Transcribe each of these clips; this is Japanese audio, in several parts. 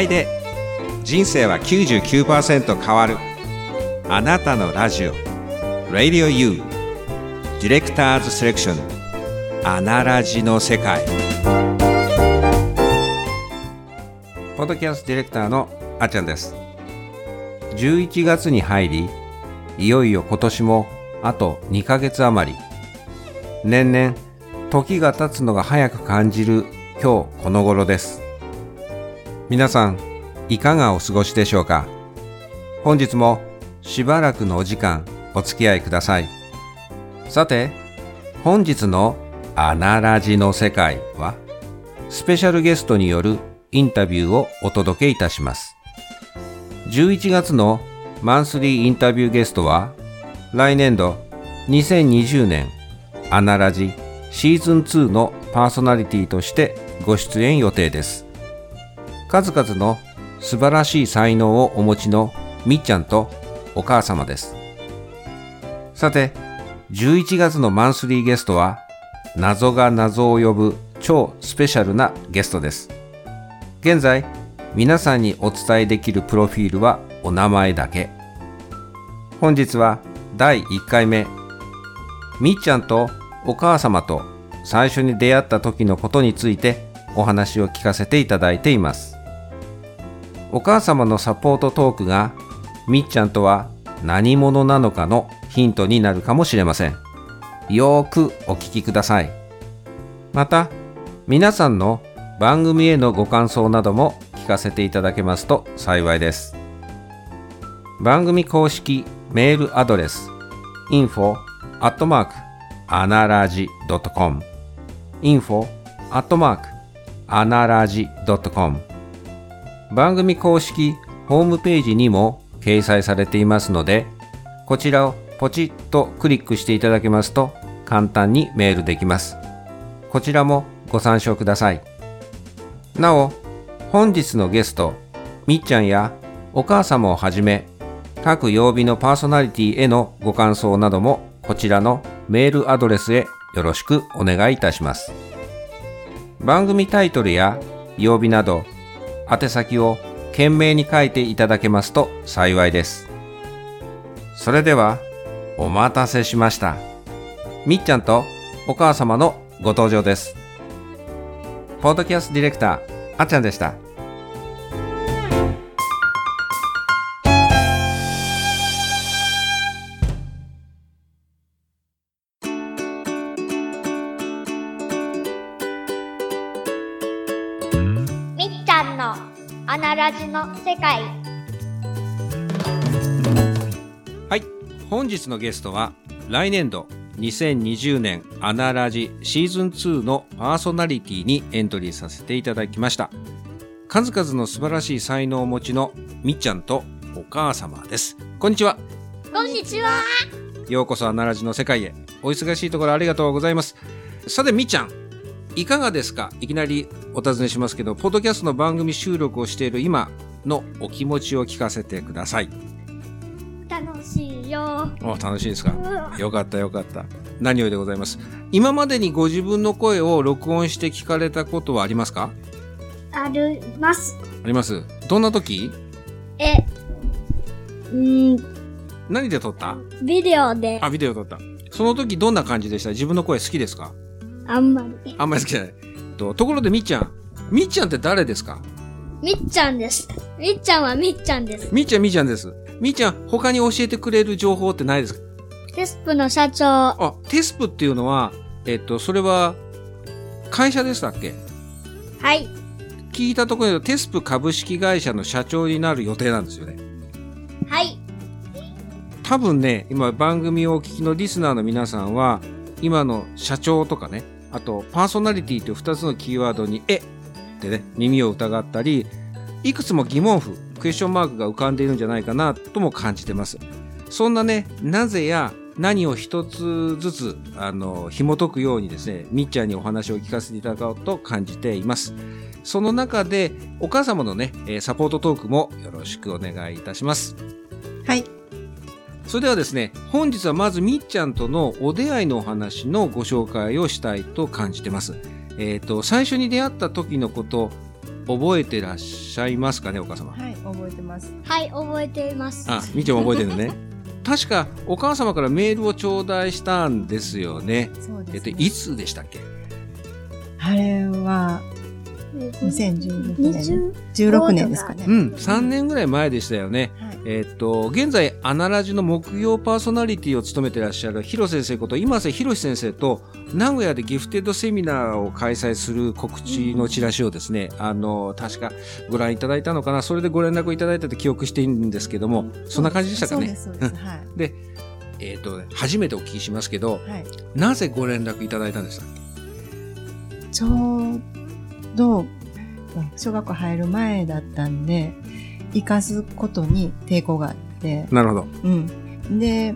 いで人生は99%変わる。あなたのラジオ。Radio U ディレクターズセレクション。アナラジの世界。ポッドキャストディレクターのあちゃんです。11月に入りいよいよ今年もあと2ヶ月余り。年々時が経つのが早く感じる今日この頃です。皆さんいかがお過ごしでしょうか？本日もしばらくのお時間お付き合いください。さて本日のアナラジの世界はスペシャルゲストによるインタビューをお届けいたします。11月のマンスリーインタビューゲストは来年度2020年アナラジシーズン2のパーソナリティとしてご出演予定です。数々の素晴らしい才能をお持ちのみっちゃんとお母様です。さて11月のマンスリーゲストは謎が謎を呼ぶ超スペシャルなゲストです。現在皆さんにお伝えできるプロフィールはお名前だけ。本日は第1回目。みっちゃんとお母様と最初に出会った時のことについてお話を聞かせていただいています。お母様のサポートトークがみっちゃんとは何者なのかのヒントになるかもしれません。よーくお聞きください。また皆さんの番組へのご感想なども聞かせていただけますと幸いです。番組公式メールアドレス info アットマークアナラジ .com info アットマークアナラジ .com 番組公式ホームページにも掲載されていますのでこちらをポチッとクリックしていただけますと簡単にメールできます。こちらもご参照ください。なお本日のゲストみっちゃんやお母様をはじめ各曜日のパーソナリティへのご感想などもこちらのメールアドレスへよろしくお願いいたします。番組タイトルや曜日など宛先を懸命に書いていただけますと幸いです。それではお待たせしました。みっちゃんとお母様のご登場です。ポッドキャストディレクターあっちゃんでした。アナラジの世界。はい。本日のゲストは来年度2020年アナラジシーズン2のパーソナリティにエントリーさせていただきました。数々の素晴らしい才能をお持ちのみっちゃんとお母様です。こんにちは。こんにちは。ようこそアナラジの世界へ。お忙しいところありがとうございます。さてみっちゃんいかがですか？いきなりお尋ねしますけどポッドキャストの番組収録をしている今のお気持ちを聞かせてください。楽しいよ。お楽しいですか？よかったよかった。何よりでございます。今までにご自分の声を録音して聞かれたことはありますか？あります。あります。どんな時？えうん。何で撮った？ビデオで。あビデオ撮った。その時どんな感じでした？自分の声好きですか？あんまり。あんまり好きじゃない。とところでみっちゃん。みっちゃんって誰ですか？みっちゃんです。みっちゃんはみっちゃんです。みっちゃんみっちゃんです。みっちゃん他に教えてくれる情報ってないですか？テスプの社長。あテスプっていうのはえっとそれは会社でしたっけ？はい。聞いたところによるとテスプ株式会社の社長になる予定なんですよね。はい。多分ね今番組をお聞きのリスナーの皆さんは今の社長とかねあとパーソナリティという2つのキーワードに「え」ってね耳を疑ったりいくつも疑問符クエスチョンマークが浮かんでいるんじゃないかなとも感じてます。そんなねなぜや何を一つずつあの紐解くようにですねみっちゃんにお話を聞かせていただこうと感じています。その中でお母様のねサポートトークもよろしくお願いいたします。はい。それではですね本日はまずみっちゃんとのお出会いのお話のご紹介をしたいと感じてます。えっ、と最初に出会った時のこと覚えてらっしゃいますかねお母様？はい覚えてます。はい、覚えています。あみーちゃんも覚えてるね。確かお母様からメールを頂戴したんですよね。そうです、ね。えっといつでしたっけ？あれは2016年。20 16年ですかね、うん3年ぐらい前でしたよね。はいえっと現在アナラジの木曜パーソナリティを務めてらっしゃる広先生こと今瀬博先生と名古屋でギフテッドセミナーを開催する告知のチラシをですね、あの確かご覧いただいたのかな。それでご連絡いただいたと記憶しているんですけどもそんな感じでしたかね。そうですはい。でえっ、と初めてお聞きしますけどはい。なぜご連絡いただいたんですか？ちょうど小学校入る前だったんで生かすことに抵抗があって、なるほど。うん、で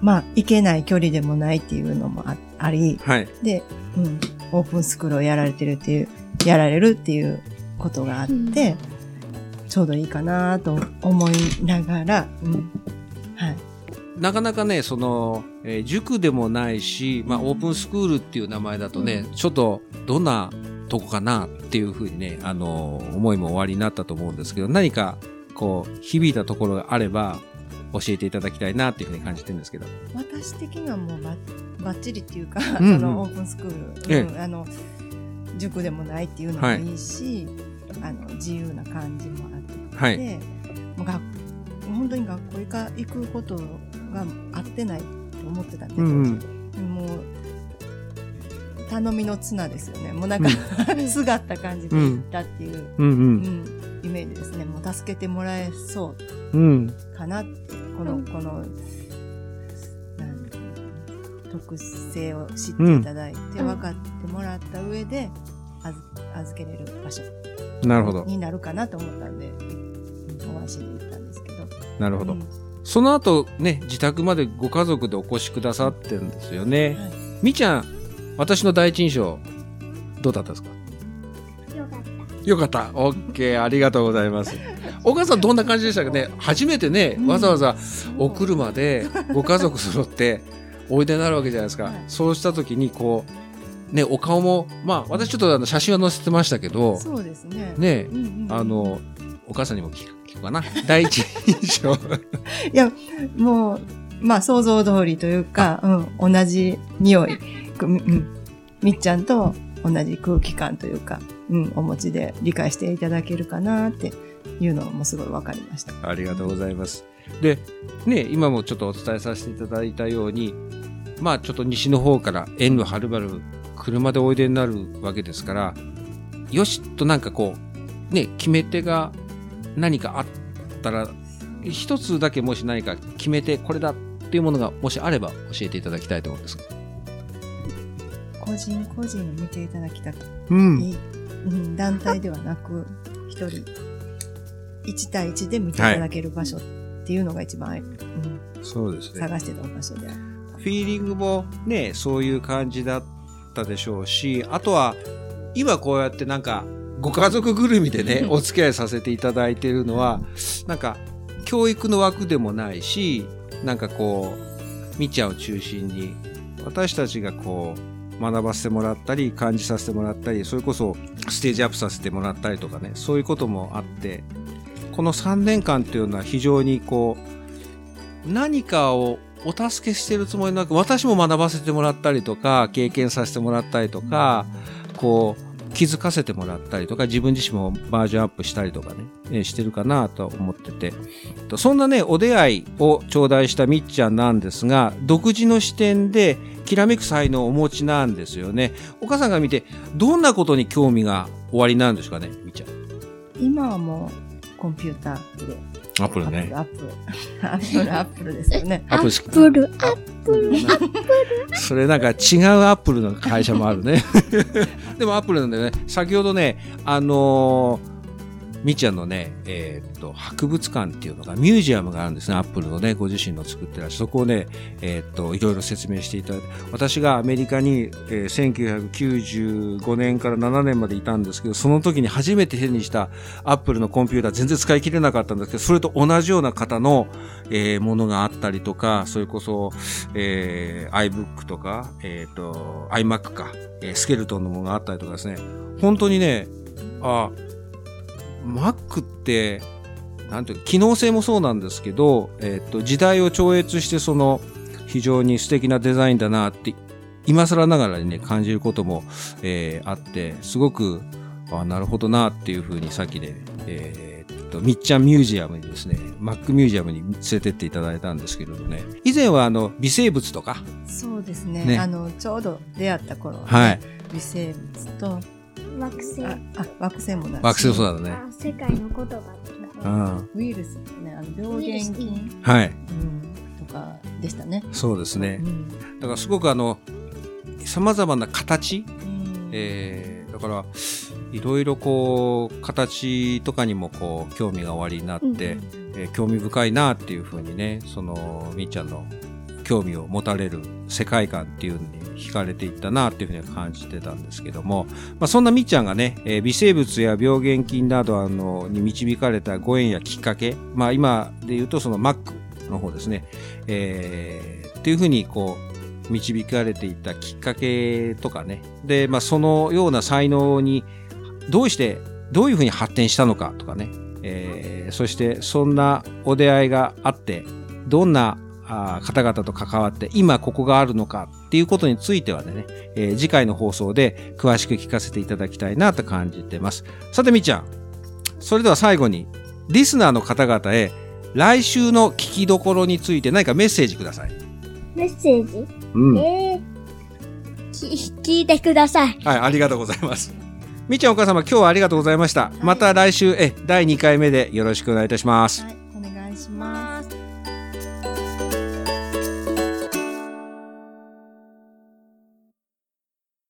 まあ行けない距離でもないっていうのもああり。はい。で、うん、オープンスクールをやられてるっていうやられるっていうことがあって、ちょうどいいかなと思いながら、うん、はい。なかなかね、その、えー塾でもないし、まあ、オープンスクールっていう名前だとね、ちょっと、どんなとこかなっていうふうにね、あのー思いも終わりになったと思うんですけど、何か、こう、響いたところがあれば、教えていただきたいなっていうふうに感じてるんですけど。私的にはもうばばっちりっていうか、うんうんそのオープンスクール、あの塾でもないっていうのもいいし、あの自由な感じもあって、はい。もう学本当に学校行か行くことが合ってないと思ってたんで、うんうん当時もう頼みの綱ですよねもうなんか、すがった感じで行ったっていう、うんう。うんんイメージですねもう助けてもらえそううん。かなってこの、この特性を知っていただいて、うん分かってもらった上で預預けれる場所なるほど。になるかなと思ったんで、うんお足で行ったんですけど。なるほど。うんその後、ね、自宅までご家族でお越しくださってるんですよね。はいみーちゃん、私の第一印象、どうだったですか？よかった。よかった。オッケー。ありがとうございます。お母さんどんな感じでしたかね？初めてね、わざわざお車でご家族揃っておいでになるわけじゃないですか。はいそうした時にこう、ね、お顔も、まあ私ちょっとあの写真は載せてましたけど、そうですね。ねうんうんうんあの、お母さんにも聞く聞くかな？第一印象。いや、もう、まあ想像通りというか、うん、同じ匂い、くうん、みっちゃんと同じ空気感というか、うん、お持ちで理解していただけるかなっていうのもすごい分かりました。ありがとうございます。で、ね、今もちょっとお伝えさせていただいたように、まあちょっと西の方から遠路はるばる車でおいでになるわけですから、よしとなんかこう、ね、決め手が何かあったら、一つだけもし何か決めてこれだっていうものがもしあれば教えていただきたいと思うんですが。個人個人を見ていただきたくうん。いい、うん、団体ではなく、一人、一対一で見ていただける場所っていうのが一番、うん、そうですね。探してた場所で。フィーリングもね、そういう感じだったでしょうし、あとは、今こうやってなんか、ご家族ぐるみでね、お付き合いさせていただいているのは、なんか、教育の枠でもないし、なんかこう、みっちゃんを中心に、私たちがこう、学ばせてもらったり、感じさせてもらったり、それこそステージアップさせてもらったりとかね、そういうこともあって、この3年間っていうのは非常にこう、何かをお助けしてるつもりなく、私も学ばせてもらったりとか、経験させてもらったりとか、こう、気づかせてもらったりとか、自分自身もバージョンアップしたりとかね、えーしてるかなと思ってて。とそんなね、お出会いを頂戴したみっちゃんなんですが、独自の視点で、きらめく才能をお持ちなんですよね。お母さんが見て、どんなことに興味がおありなんですかね、みっちゃん。今はもう、コンピューターで、アップルね。アップル、アップル、アップルですよね。アップルアップル、アップル。それなんか違うアップルの会社もあるね。でもアップルなんだよね。先ほどね、あのーみっちゃんのね、えーっと、博物館っていうのが、ミュージアムがあるんですね。アップルのね、ご自身の作ってらっしゃる。そこをね、えーっと、いろいろ説明していただいて、私がアメリカに、えー1995年から7年までいたんですけど、その時に初めて手にしたアップルのコンピューター全然使い切れなかったんですけど、それと同じような方の、えーものがあったりとか、それこそ、えー iBook とか、えっ、と、iMac か、えスケルトンのものがあったりとかですね、本当にね、あ Mac ってなんていう機能性もそうなんですけど、えっと時代を超越してその非常に素敵なデザインだなって今更ながらにね感じることも、えーあってすごくあなるほどなっていうふうにさっきね、えーっとみっちゃんミュージアムにですね Mac ミュージアムに連れてっていただいたんですけれどね。以前はあの微生物とか。そうですね。ね。あのちょうど出会った頃、はい。微生物と惑星。ああ惑星もだし。惑星そうだね。あ世界の言葉うん。ウイルスねあの病原菌、はい。うん、とかでしたね。そうですね。うん。だからすごくあの様々な形。うん。えーだからいろいろこう形とかにもこう興味がおありになって、うんえー興味深いなっていうふうにねそのみっちゃんの興味を持たれる世界観っていうのに惹かれていったなっていうふうには感じてたんですけども、まあ、そんなみっちゃんがね、えー微生物や病原菌などあのに導かれたご縁やきっかけ、まあ、今で言うとその Mac の方ですね、えーっていうふうにこう導かれていったきっかけとかね。で、まあ、そのような才能にどうしてどういうふうに発展したのかとかね、えーそしてそんなお出会いがあってどんな方々と関わって今ここがあるのかっていうことについてはね、えー次回の放送で詳しく聞かせていただきたいなと感じてますさてみっちゃんそれでは最後にリスナーの方々へ来週の聞きどころについて何かメッセージください、メッセージ、うんえー、き聞いてください。はい、ありがとうございます。みっちゃんお母様、今日はありがとうございました。いまた来週、え、第2回目でよろしくお願いいたします。はい、お願いします。